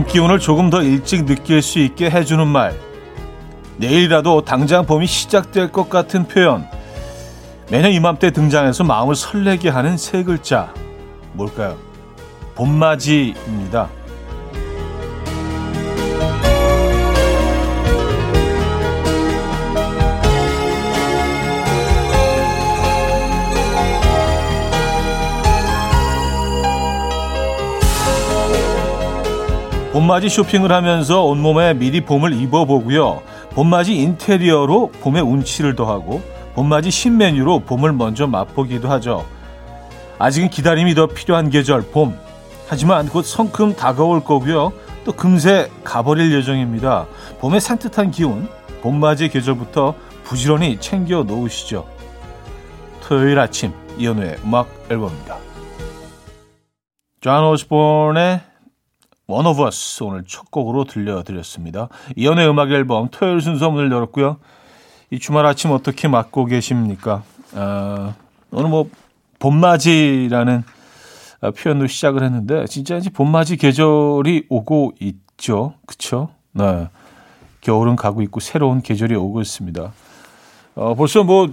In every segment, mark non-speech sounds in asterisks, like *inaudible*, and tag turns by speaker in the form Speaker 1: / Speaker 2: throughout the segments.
Speaker 1: 봄 기운을 조금 더 일찍 느낄 수 있게 해주는 말. 내일이라도 당장 봄이 시작될 것 같은 표현. 매년 이맘때 등장해서 마음을 설레게 하는 세 글자. 뭘까요? 봄맞이입니다. 봄맞이 쇼핑을 하면서 온몸에 미리 봄을 입어보고요. 봄맞이 인테리어로 봄의 운치를 더하고 봄맞이 신메뉴로 봄을 먼저 맛보기도 하죠. 아직은 기다림이 더 필요한 계절 봄. 하지만 곧 성큼 다가올 거고요. 또 금세 가버릴 예정입니다. 봄의 산뜻한 기운, 봄맞이 계절부터 부지런히 챙겨 놓으시죠. 토요일 아침 이연우의 음악 앨범입니다. 조안 오스본의 One of Us 오늘 첫 곡으로 들려드렸습니다. 이현우의 음악 앨범 토요일 순서 문을 열었고요. 이 주말 아침 어떻게 맞고 계십니까? 아, 오늘 뭐 봄맞이라는 표현으로 시작을 했는데 진짜 이제 봄맞이 계절이 오고 있죠. 그쵸? 네. 겨울은 가고 있고 새로운 계절이 오고 있습니다. 어, 벌써 뭐,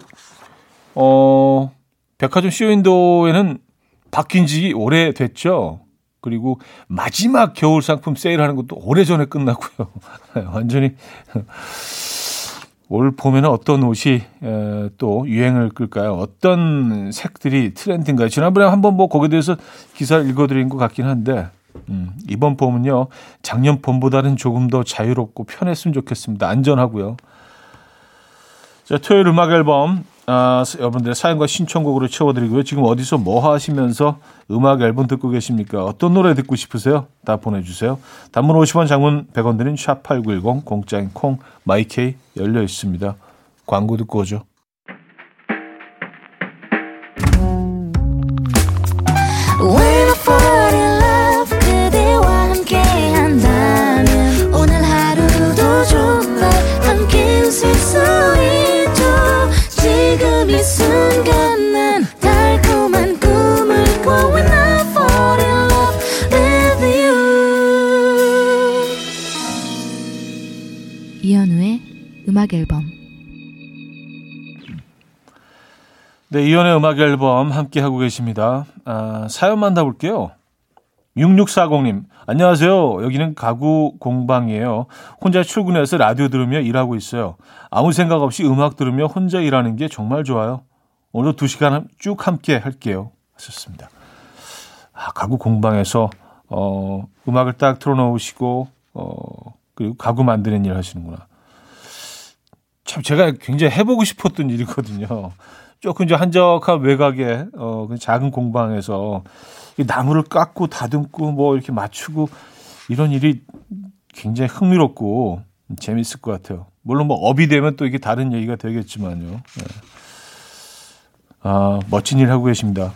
Speaker 1: 어, 백화점 쇼윈도에는 바뀐 지 오래됐죠. 그리고 마지막 겨울 상품 세일하는 것도 오래전에 끝났고요. *laughs* 완전히 올 봄에는 어떤 옷이 에, 또 유행을 끌까요? 어떤 색들이 트렌드인가요? 지난번에 한번 뭐 거기에 대해서 기사를 읽어드린 것 같긴 한데 음, 이번 봄은요 작년 봄보다는 조금 더 자유롭고 편했으면 좋겠습니다. 안전하고요. 자, 토요일 음악 앨범 아, 여러분들의 사연과 신청곡으로 채워드리고요. 지금 어디서 뭐 하시면서 음악 앨범 듣고 계십니까? 어떤 노래 듣고 싶으세요? 다 보내주세요. 단문 50원, 장문 100원 드린 샵8910, 공짜인 콩, 마이케이 열려 있습니다. 광고 듣고 오죠. 네, 이연의 음악 앨범 함께 하고 계십니다. 아, 사연 만나볼게요. 6640님, 안녕하세요. 여기는 가구 공방이에요. 혼자 출근해서 라디오 들으며 일하고 있어요. 아무 생각 없이 음악 들으며 혼자 일하는 게 정말 좋아요. 오늘도 두 시간 쭉 함께 할게요. 하셨습니다. 아, 가구 공방에서, 어, 음악을 딱 틀어놓으시고, 어, 그리고 가구 만드는 일 하시는구나. 참 제가 굉장히 해보고 싶었던 일이거든요. 조금 이제 한적한 외곽에 어그 작은 공방에서 나무를 깎고 다듬고 뭐 이렇게 맞추고 이런 일이 굉장히 흥미롭고 재밌을 것 같아요. 물론 뭐 업이 되면 또 이게 다른 얘기가 되겠지만요. 네. 아 멋진 일 하고 계십니다.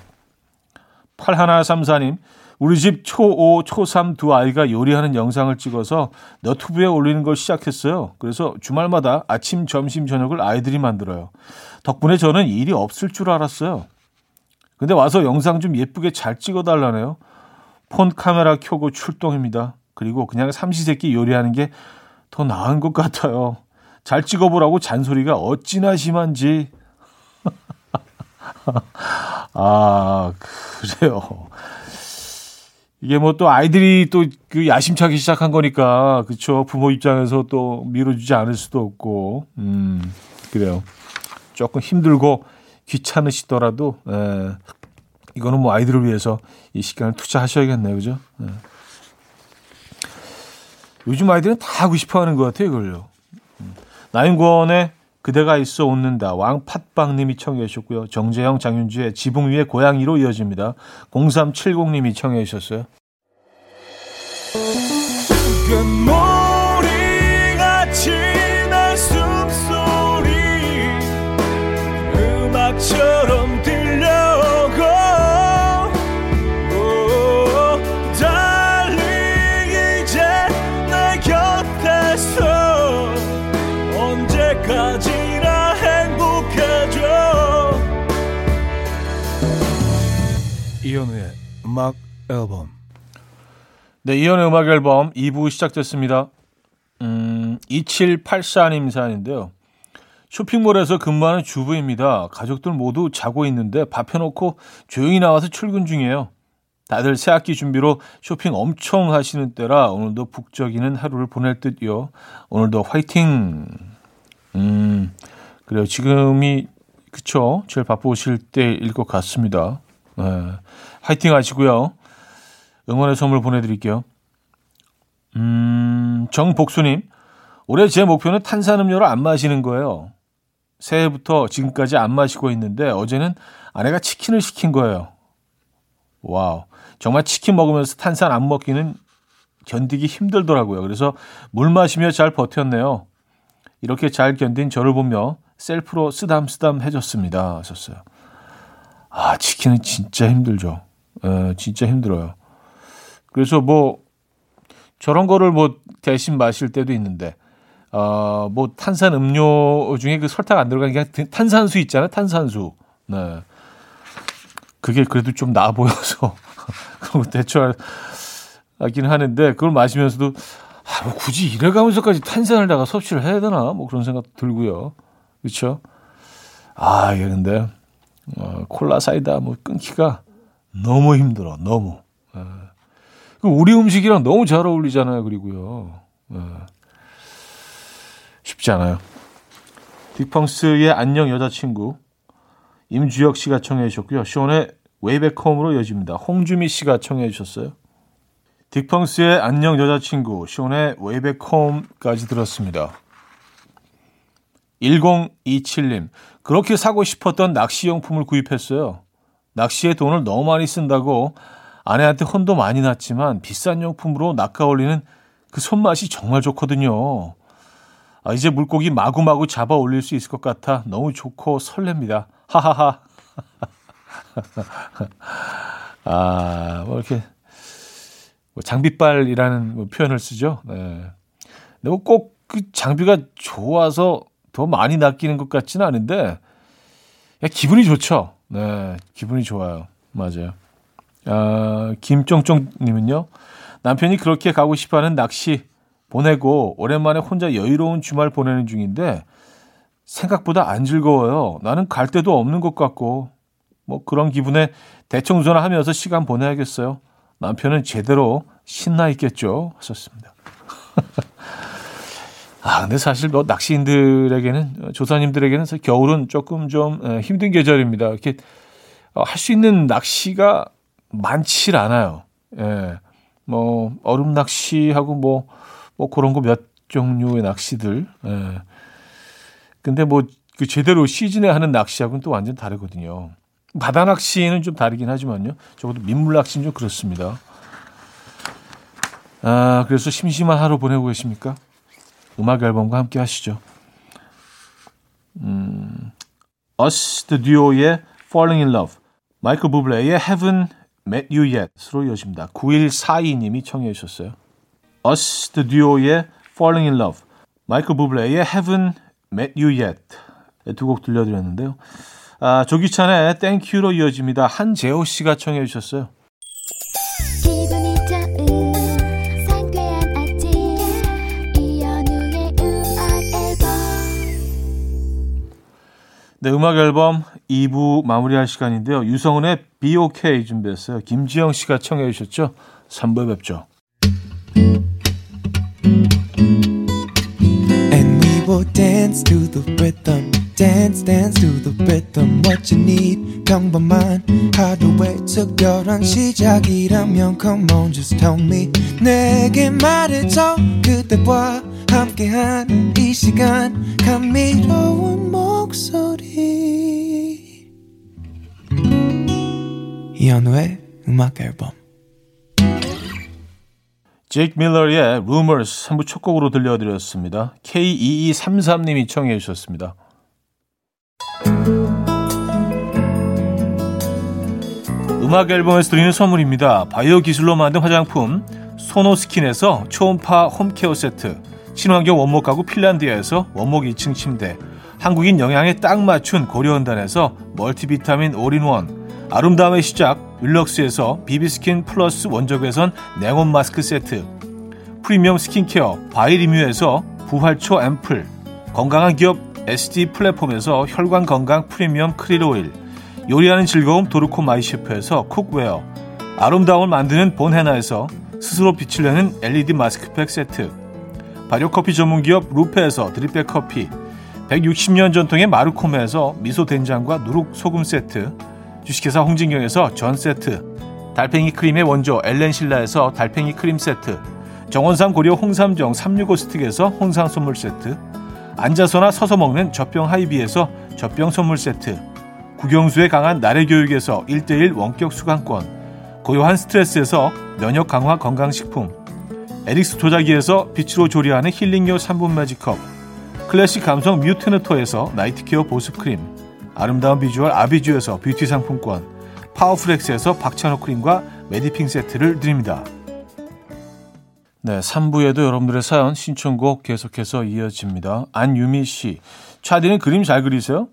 Speaker 1: 8134님 우리 집 초5, 초3 두 아이가 요리하는 영상을 찍어서 너튜브에 올리는 걸 시작했어요. 그래서 주말마다 아침, 점심, 저녁을 아이들이 만들어요. 덕분에 저는 일이 없을 줄 알았어요. 근데 와서 영상 좀 예쁘게 잘 찍어달라네요. 폰 카메라 켜고 출동입니다. 그리고 그냥 삼시세끼 요리하는 게 더 나은 것 같아요. 잘 찍어보라고 잔소리가 어찌나 심한지. *laughs* 아, 그래요. 이게 뭐 또 아이들이 또 그 야심차게 시작한 거니까 그렇죠 부모 입장에서 또 밀어주지 않을 수도 없고 음 그래요 조금 힘들고 귀찮으시더라도 에, 예, 이거는 뭐 아이들을 위해서 이 시간을 투자하셔야겠네요 그죠 에. 예. 요즘 아이들은 다 하고 싶어하는 것 같아요 이걸요 음. 나윤권의 그대가 있어 웃는다. 왕팥빵님이 청해 주셨고요. 정재영, 장윤주의 지붕 위의 고양이로 이어집니다. 0370님이 청해 주셨어요. 음악 앨범 네, 이연의 음악 앨범 2부 시작됐습니다. 음, 2784님 사연인데요. 쇼핑몰에서 근무하는 주부입니다. 가족들 모두 자고 있는데 밥 해놓고 조용히 나와서 출근 중이에요. 다들 새학기 준비로 쇼핑 엄청 하시는 때라 오늘도 북적이는 하루를 보낼 듯요. 오늘도 화이팅! 음, 그래요. 지금이, 그쵸. 제일 바쁘실 때일 것 같습니다. 네. 화이팅 하시고요. 응원의 선물 보내드릴게요. 음, 정복수님. 올해 제 목표는 탄산음료를 안 마시는 거예요. 새해부터 지금까지 안 마시고 있는데 어제는 아내가 치킨을 시킨 거예요. Wow. 정말 치킨 먹으면서 탄산 안 먹기는 견디기 힘들더라고요. 그래서 물 마시며 잘 버텼네요. 이렇게 잘 견딘 저를 보며 셀프로 쓰담쓰담 해줬습니다. 하셨어요. 아, 치킨은 진짜 힘들죠. 에, 진짜 힘들어요. 그래서 뭐 저런 거를 뭐 대신 마실 때도 있는데 어, 뭐 탄산 음료 중에 그 설탕 안 들어간 게 탄산수 있잖아요. 탄산수. 네. 그게 그래도 좀 나아 보여서 *laughs* 그거 대처하긴 하는데 그걸 마시면서도 아, 뭐 굳이 이래 가면서까지 탄산을 다가 섭취를 해야 되나 뭐 그런 생각 들고요. 그렇죠? 아, 이게 근데 어, 콜라 사이다 뭐 끊기가 너무 힘들어. 너무. 예. 우리 음식이랑 너무 잘 어울리잖아요. 그리고요. 예. 쉽지 않아요. 딕펑스의 안녕 여자친구 임주혁 씨가 청해 주셨고요. 쇼의 웨이백홈으로 이어집니다. 홍주미 씨가 청해 주셨어요. 딕펑스의 안녕 여자친구, 쇼의 웨이백홈까지 들었습니다. 1027님, 그렇게 사고 싶었던 낚시용품을 구입했어요. 낚시에 돈을 너무 많이 쓴다고 아내한테 혼도 많이 났지만 비싼 용품으로 낚아 올리는 그 손맛이 정말 좋거든요. 아, 이제 물고기 마구마구 잡아 올릴 수 있을 것 같아 너무 좋고 설렙니다. 하하하. *laughs* 아, 뭐 이렇게 뭐 장비빨이라는 뭐 표현을 쓰죠. 네. 근데 뭐 꼭 그 장비가 좋아서 더 많이 낚이는 것 같지는 않은데 기분이 좋죠. 네, 기분이 좋아요. 맞아요. 아, 김쫑쫑님은요. 남편이 그렇게 가고 싶어하는 낚시 보내고 오랜만에 혼자 여유로운 주말 보내는 중인데 생각보다 안 즐거워요. 나는 갈 데도 없는 것 같고 뭐 그런 기분에 대청소나 하면서 시간 보내야겠어요. 남편은 제대로 신나 있겠죠. 하셨습니다. *laughs* 아, 근데 사실 뭐 낚시인들에게는 조사님들에게는 겨울은 조금 좀 힘든 계절입니다. 이렇게 어, 할수 있는 낚시가 많지 않아요. 예. 뭐 얼음 낚시하고 뭐 뭐 그런 거 몇 종류의 낚시들. 예. 근데 뭐 그 제대로 시즌에 하는 낚시하고는 또 완전 다르거든요. 바다 낚시는 좀 다르긴 하지만요. 적어도 민물 낚시는 좀 그렇습니다. 아, 그래서 심심한 하루 보내고 계십니까? 음악 앨범과 함께 하시죠. 음, Us, The Duo의 Falling in Love, 마이클 부블레의 Haven't Met You Yet으로 이어집니다. 9142님이 청해 주셨어요. Us the Duo의 Falling in Love, 마이클 부블레의 Haven't Met You Yet 두 곡 들려드렸는데요. 아, 조기찬의 Thank You로 이어집니다. 한재호 씨가 청해 주셨어요. 네, 음악 앨범 2부 마무리할 시간인데요. 유성은의 Be OK 준비했어요. 김지영 씨가 청해 주셨죠? 3부에 뵙죠. dance to the rhythm. Dance, dance to the rhythm. What you need, come by mine. 하루의 특별한 시작이라면 come on, just tell me. 내게 말해줘 그대와 함께한 이 시간 감미로운 목소리. 이현우의 음악 앨범. 제이크 밀러의 Rumors 3부 첫 곡으로 들려드렸습니다. K2233님이 청해 주셨습니다. 음악 앨범에서 드리는 선물입니다. 바이오 기술로 만든 화장품 소노스킨에서 초음파 home care 세트 친환경 원목 가구 핀란드에서 원목 2층 침대 한국인 영양에 딱 맞춘 고려은단에서 멀티비타민 올인원 아름다움의 시작 윌럭스에서 비비스킨 플러스 원적외선 냉온 마스크 세트 프리미엄 skin care 바이리뮤에서 부활초 앰플 건강한 기업 SD 플랫폼에서 혈관 건강 프리미엄 크릴 오일 요리하는 즐거움 도르코 마이셰프에서 cookware 아름다움을 만드는 본헤나에서 스스로 빛을 내는 LED 마스크팩 세트 발효커피 전문기업 루페에서 drip bag 커피 160년 전통의 마르코메에서 미소 된장과 누룩 소금 세트 주식회사 홍진경에서 전 세트 달팽이 크림의 원조 엘렌실라에서 달팽이 크림 세트 정원삼 고려 홍삼정 365 스틱에서 홍삼 선물 세트 앉아서나 서서 먹는 젖병 하이비에서 젖병 선물 세트 국영수의 강한 나래 교육에서 1대1 원격 수강권 고요한 스트레스에서 면역 강화 건강식품 에릭스 도자기에서 빛으로 조리하는 힐링요 3분 매직컵 클래식 감성 뮤트너토에서 나이트케어 보습크림 아름다운 비주얼 아비주에서 뷰티 상품권 파워프렉스에서 박찬호 크림과 메디핑 세트를 드립니다. 네, 3부에도 여러분들의 사연 신청곡 계속해서 이어집니다. 안유미 씨. 차디는 그림 잘 그리세요?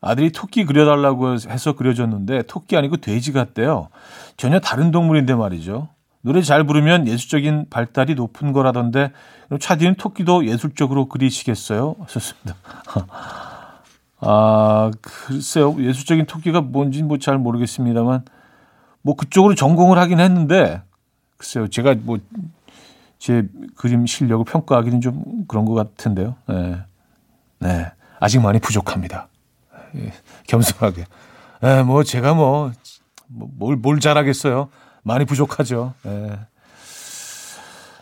Speaker 1: 아들이 토끼 그려달라고 해서 그려줬는데 토끼 아니고 돼지 같대요. 전혀 다른 동물인데 말이죠. 노래 잘 부르면 예술적인 발달이 높은 거라던데 차디는 토끼도 예술적으로 그리시겠어요? 하셨습니다. *laughs* 아 글쎄요 예술적인 토끼가 뭔지 뭐 잘 모르겠습니다만 뭐 그쪽으로 전공을 하긴 했는데 글쎄요 제가 뭐 제 그림 실력을 평가하기는 좀 그런 것 같은데요. 네, 네 아직 많이 부족합니다. 예, 겸손하게. 예, 뭐 제가 뭐뭘뭘 잘하겠어요. 많이 부족하죠. 예.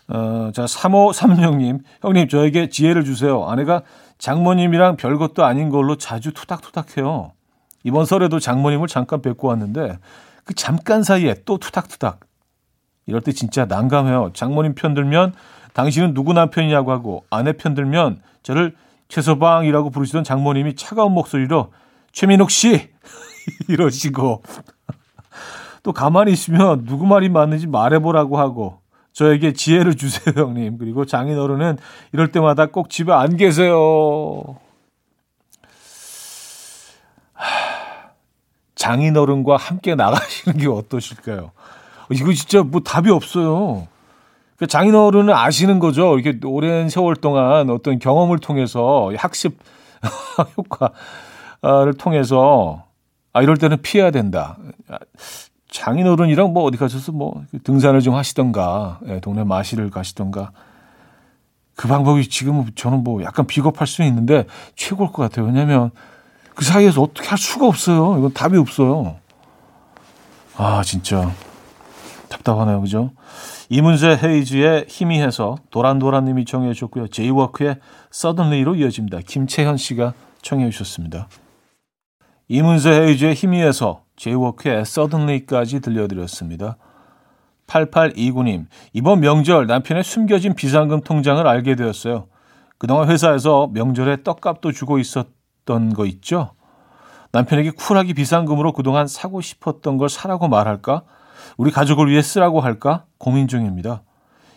Speaker 1: 어, 자, 3536님. 형님, 저에게 지혜를 주세요. 아내가 장모님이랑 별것도 아닌 걸로 자주 투닥투닥해요. 이번 설에도 장모님을 잠깐 뵙고 왔는데 그 잠깐 사이에 또 투닥투닥. 이럴 때 진짜 난감해요. 장모님 편 들면 당신은 누구 남편이냐고 하고 아내 편 들면 저를 최서방이라고 부르시던 장모님이 차가운 목소리로 최민옥 씨 *laughs* 이러시고 또 가만히 있으면 누구 말이 맞는지 말해보라고 하고 저에게 지혜를 주세요, 형님. 그리고 장인어른은 이럴 때마다 꼭 집에 안 계세요. 장인어른과 함께 나가시는 게 어떠실까요? 이거 진짜 뭐 답이 없어요. 그러니까 장인어른은 아시는 거죠. 이렇게 오랜 세월 동안 어떤 경험을 통해서 학습 *laughs* 효과를 통해서 아 이럴 때는 피해야 된다. 장인어른이랑 뭐 어디 가셔서 뭐 등산을 좀 하시던가, 예, 동네 마실을 가시던가. 그 방법이 지금 저는 뭐 약간 비겁할 수는 있는데 최고일 것 같아요. 왜냐면 그 사이에서 어떻게 할 수가 없어요. 이건 답이 없어요. 아, 진짜 답답하네요. 그죠? 이문세 헤이즈의 희미해서 도란도란님이 청해 주셨고요. 제이워크의 Suddenly로 이어집니다. 김채현 씨가 청해 주셨습니다. 이문세 헤이즈의 희미해서 제이워크의 Suddenly까지 들려드렸습니다. 8829님, 이번 명절 남편의 숨겨진 비상금 통장을 알게 되었어요. 그동안 회사에서 명절에 떡값도 주고 있었던 거 있죠? 남편에게 쿨하게 비상금으로 그동안 사고 싶었던 걸 사라고 말할까? 우리 가족을 위해 쓰라고 할까? 고민 중입니다.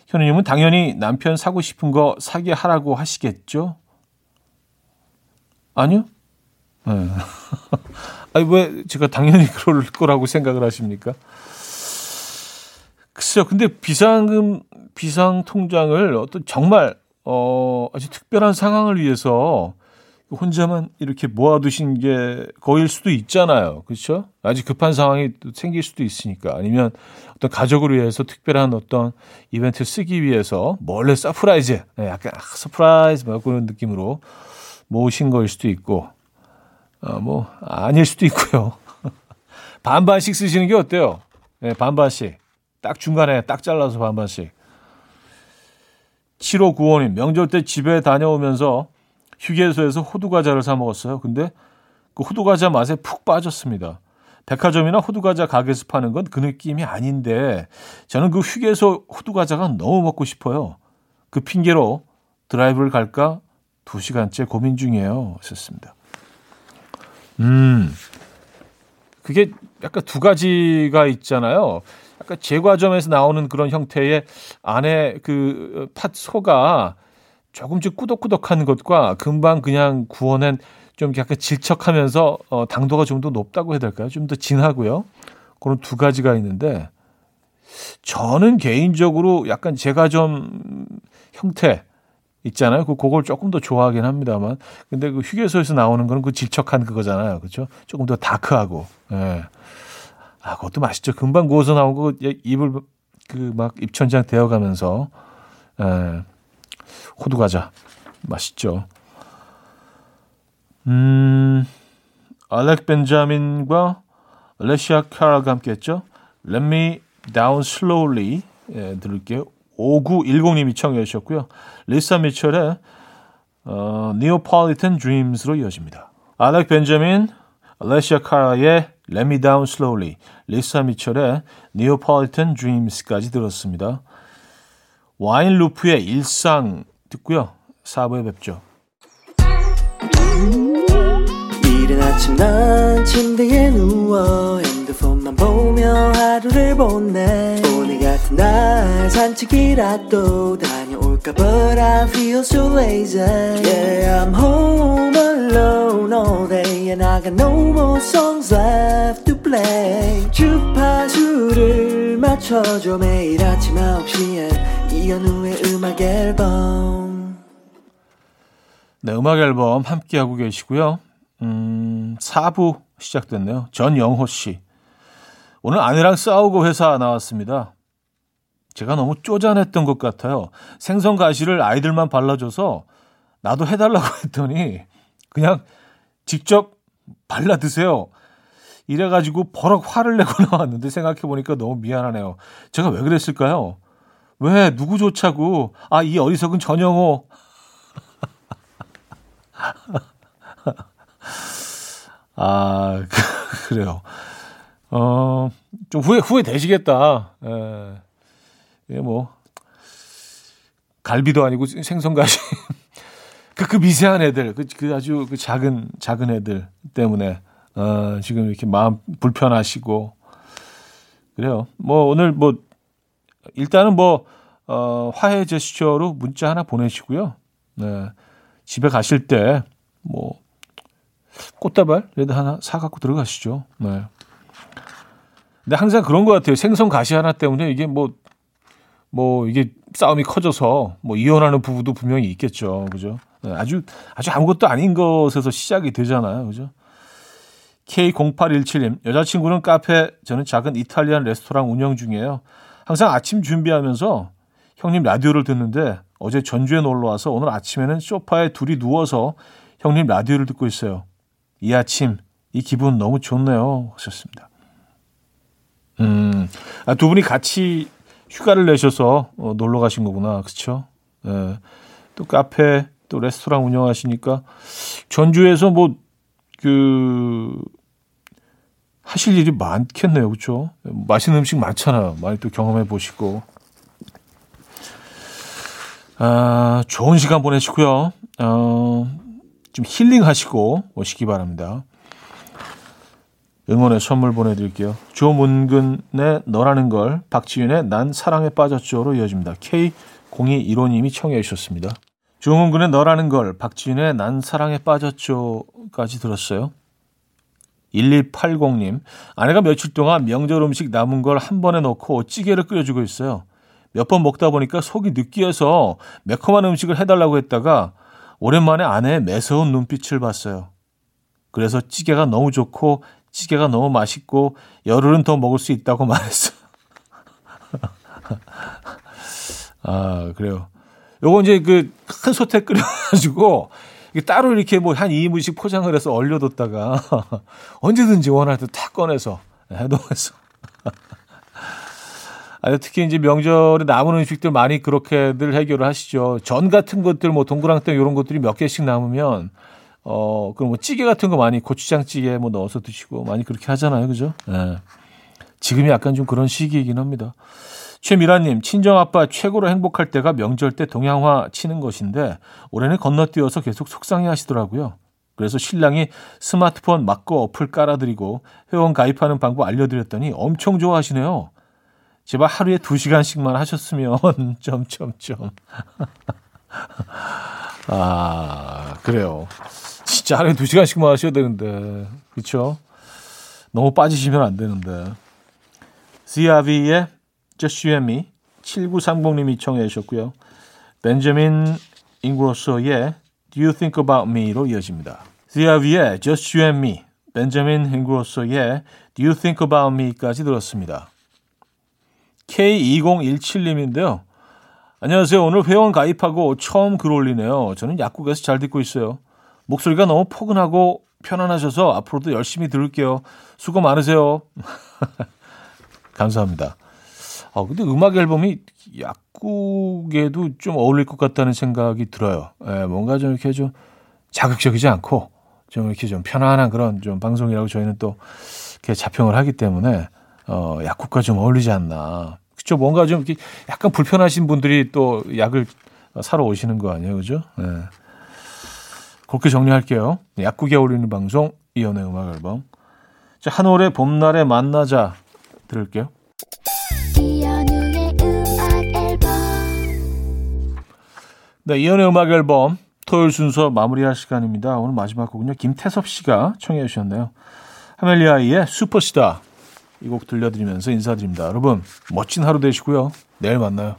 Speaker 1: 현우님은 당연히 남편 사고 싶은 거 사게 하라고 하시겠죠? 아니요? 네. *laughs* 아니, 왜 제가 당연히 그럴 거라고 생각을 하십니까? 글쎄요. 근데 비상금, 비상 통장을 어떤 정말, 어, 아주 특별한 상황을 위해서 혼자만 이렇게 모아두신 게 거일 수도 있잖아요. 그렇죠? 아주 급한 상황이 생길 수도 있으니까. 아니면 어떤 가족을 위해서 특별한 어떤 이벤트를 쓰기 위해서 몰래 surprise, 네, 약간 아, surprise 막 그런 느낌으로 모으신 거일 수도 있고. 어, 뭐, 아닐 수도 있고요. *laughs* 반반씩 쓰시는 게 어때요? 네, 반반씩. 딱 중간에 딱 잘라서 반반씩. 7595님, 명절 때 집에 다녀오면서 휴게소에서 호두과자를 사 먹었어요. 근데 그 호두과자 맛에 푹 빠졌습니다. 백화점이나 호두과자 가게에서 파는 건 그 느낌이 아닌데 저는 그 휴게소 호두과자가 너무 먹고 싶어요. 그 핑계로 드라이브를 갈까 두 시간째 고민 중이에요. 썼습니다. 음. 그게 약간 두 가지가 있잖아요. 약간 제과점에서 나오는 그런 형태의 안에 그 팥소가 조금씩 꾸덕꾸덕한 것과 금방 그냥 구워낸 좀 약간 질척하면서 어, 당도가 좀 더 높다고 해야 될까요? 좀 더 진하고요. 그런 두 가지가 있는데 저는 개인적으로 약간 좀 형태 있잖아요. 그 그걸 조금 더 좋아하긴 합니다만. 근데 그 휴게소에서 나오는 거는 그 질척한 그거잖아요. 그렇죠? 조금 더 다크하고. 예. 아, 그것도 맛있죠. 금방 구워서 나온 거 입을 그 막 입천장 되어가면서 예. 호두 과자 맛있죠. 음. 알렉 벤자민과 레시아 카라가 함께 했죠. Let me down slowly. 예, 들을게요. 5910님이 청해 주셨고요. 리사 미철의 어, Neapolitan Dreams로 이어집니다. 알렉 벤자민, 레시아 카라의 Let Me Down Slowly, 리사 미철의 Neapolitan Dreams까지 들었습니다. 와인 루프의 일상 듣고요. 4부에 뵙죠. 이른 아침 난 침대에 누워 핸드폰만 보며 하루를 보내 날 산책이라도 다녀올까 But I feel so lazy Yeah I'm home alone all day And I got no more songs left to play 주파수를 맞춰줘 매일 아침 9시에 이현우의 음악 앨범 네, 음악 앨범 함께하고 계시고요. 음, 4부 시작됐네요. 전영호 씨. 오늘 아내랑 싸우고 회사 나왔습니다. 제가 너무 쪼잔했던 것 같아요. 생선 가시를 아이들만 발라줘서 나도 해달라고 *laughs* 했더니 그냥 직접 발라 드세요. 이래가지고 버럭 화를 내고 *laughs* 나왔는데 생각해보니까 너무 미안하네요. 제가 왜 그랬을까요? 왜 누구 좋자고 아 이 어리석은 전영호 *laughs* 아, 그래요. 어, 좀 후회, 후회 되시겠다. 예. 예, 뭐. 갈비도 아니고 생선가시. 그, 그 미세한 애들, 그, 그 아주 그 작은, 작은 애들 때문에, 어, 지금 이렇게 마음 불편하시고. 그래요. 뭐, 오늘 뭐, 일단은 뭐, 어, 화해 제스처로 문자 하나 보내시고요. 네. 집에 가실 때, 뭐, 꽃다발이라도 하나 사 갖고 들어가시죠. 네. 근데 항상 그런 것 같아요. 생선 가시 하나 때문에 이게 뭐, 뭐, 이게 싸움이 커져서 뭐 이혼하는 부부도 분명히 있겠죠. 그죠? 네, 아주, 아주 아무것도 아닌 것에서 시작이 되잖아요. 그죠? K0817님, 여자친구는 카페, 저는 작은 이탈리안 레스토랑 운영 중이에요. 항상 아침 준비하면서 형님 라디오를 듣는데 어제 전주에 놀러 와서 오늘 아침에는 소파에 둘이 누워서 형님 라디오를 듣고 있어요. 이 아침 이 기분 너무 좋네요. 하셨습니다. 음, 아, 두 분이 같이 휴가를 내셔서 어, 놀러 가신 거구나. 그렇죠? 예. 또 카페 또 레스토랑 운영하시니까 전주에서 뭐 그 하실 일이 많겠네요. 그렇죠? 맛있는 음식 많잖아요. 많이 또 경험해 보시고. 아, 좋은 시간 보내시고요. 어, 좀 힐링하시고 오시기 바랍니다. 응원의 선물 보내드릴게요. 조문근의 너라는 걸, 박지윤의 난 사랑에 빠졌죠로 이어집니다. K0215님이 청해 주셨습니다. 조문근의 너라는 걸, 박지윤의 난 사랑에 빠졌죠까지 들었어요. 1280님, 아내가 며칠 동안 명절 음식 남은 걸 한 번에 넣고 찌개를 끓여주고 있어요. 몇 번 먹다 보니까 속이 느끼해서 매콤한 음식을 해달라고 했다가 오랜만에 아내의 매서운 눈빛을 봤어요. 그래서 찌개가 너무 좋고 찌개가 너무 맛있고 열흘은 더 먹을 수 있다고 *laughs* 말했어요. 아, 그래요. 요거 이제 그큰 솥에 끓여가지고 따로 이렇게 뭐 한 2인분씩 포장을 해서 얼려뒀다가 *laughs* 언제든지 원할 때 탁 꺼내서 해동해서 *laughs* 아, 특히 이제 명절에 남은 음식들 많이 그렇게들 해결을 하시죠. 전 같은 것들, 뭐 동그랑땡 이런 것들이 몇 개씩 남으면 어, 그럼 뭐 찌개 같은 거 많이 고추장찌개 뭐 넣어서 드시고 많이 그렇게 하잖아요. 그죠? 네. 지금이 약간 좀 그런 시기이긴 합니다. 최미라님, 친정아빠 최고로 행복할 때가 명절 때 동양화 치는 것인데 올해는 건너뛰어서 계속 속상해 하시더라고요. 그래서 신랑이 스마트폰 막고 어플 깔아드리고 회원 가입하는 방법 알려드렸더니 엄청 좋아하시네요. 제발 하루에 두 시간씩만 하셨으면 *laughs* 점점점. *laughs* 아, 그래요. 진짜 하루에 두 시간씩만 하셔야 되는데. 그쵸? 너무 빠지시면 안 되는데. CRV의 Just You and Me 7930님이 청해 주셨고요. 벤저민 잉그로소의 Do You Think About Me로 이어집니다. CRV의 Just You and Me, 벤저민 잉그로소의 Do You Think About Me까지 들었습니다. K2017님인데요. 안녕하세요. 오늘 회원 가입하고 처음 글 올리네요. 저는 약국에서 잘 듣고 있어요. 목소리가 너무 포근하고 편안하셔서 앞으로도 열심히 들을게요. 수고 많으세요. *laughs* 감사합니다. 아, 근데 음악 앨범이 약국에도 좀 어울릴 것 같다는 생각이 들어요. 예, 뭔가 좀 이렇게 좀 자극적이지 않고 좀 이렇게 좀 편안한 그런 좀 방송이라고 저희는 또 이렇게 자평을 하기 때문에 어, 약국과 좀 어울리지 않나. 그쵸. 뭔가 좀 약간 불편하신 분들이 또 약을 사러 오시는 거 아니에요. 그죠? 예. 그렇게 정리할게요. 약국에 어울리는 방송, 이연의 음악 앨범. 자, 한올의 봄날에 만나자 들을게요. 네, 이연의 음악 앨범 토요일 순서 마무리할 시간입니다. 오늘 마지막 곡은요. 김태섭 씨가 청해 주셨네요. 하멜리아이의 슈퍼스타 이 곡 들려드리면서 인사드립니다. 여러분 멋진 하루 되시고요. 내일 만나요.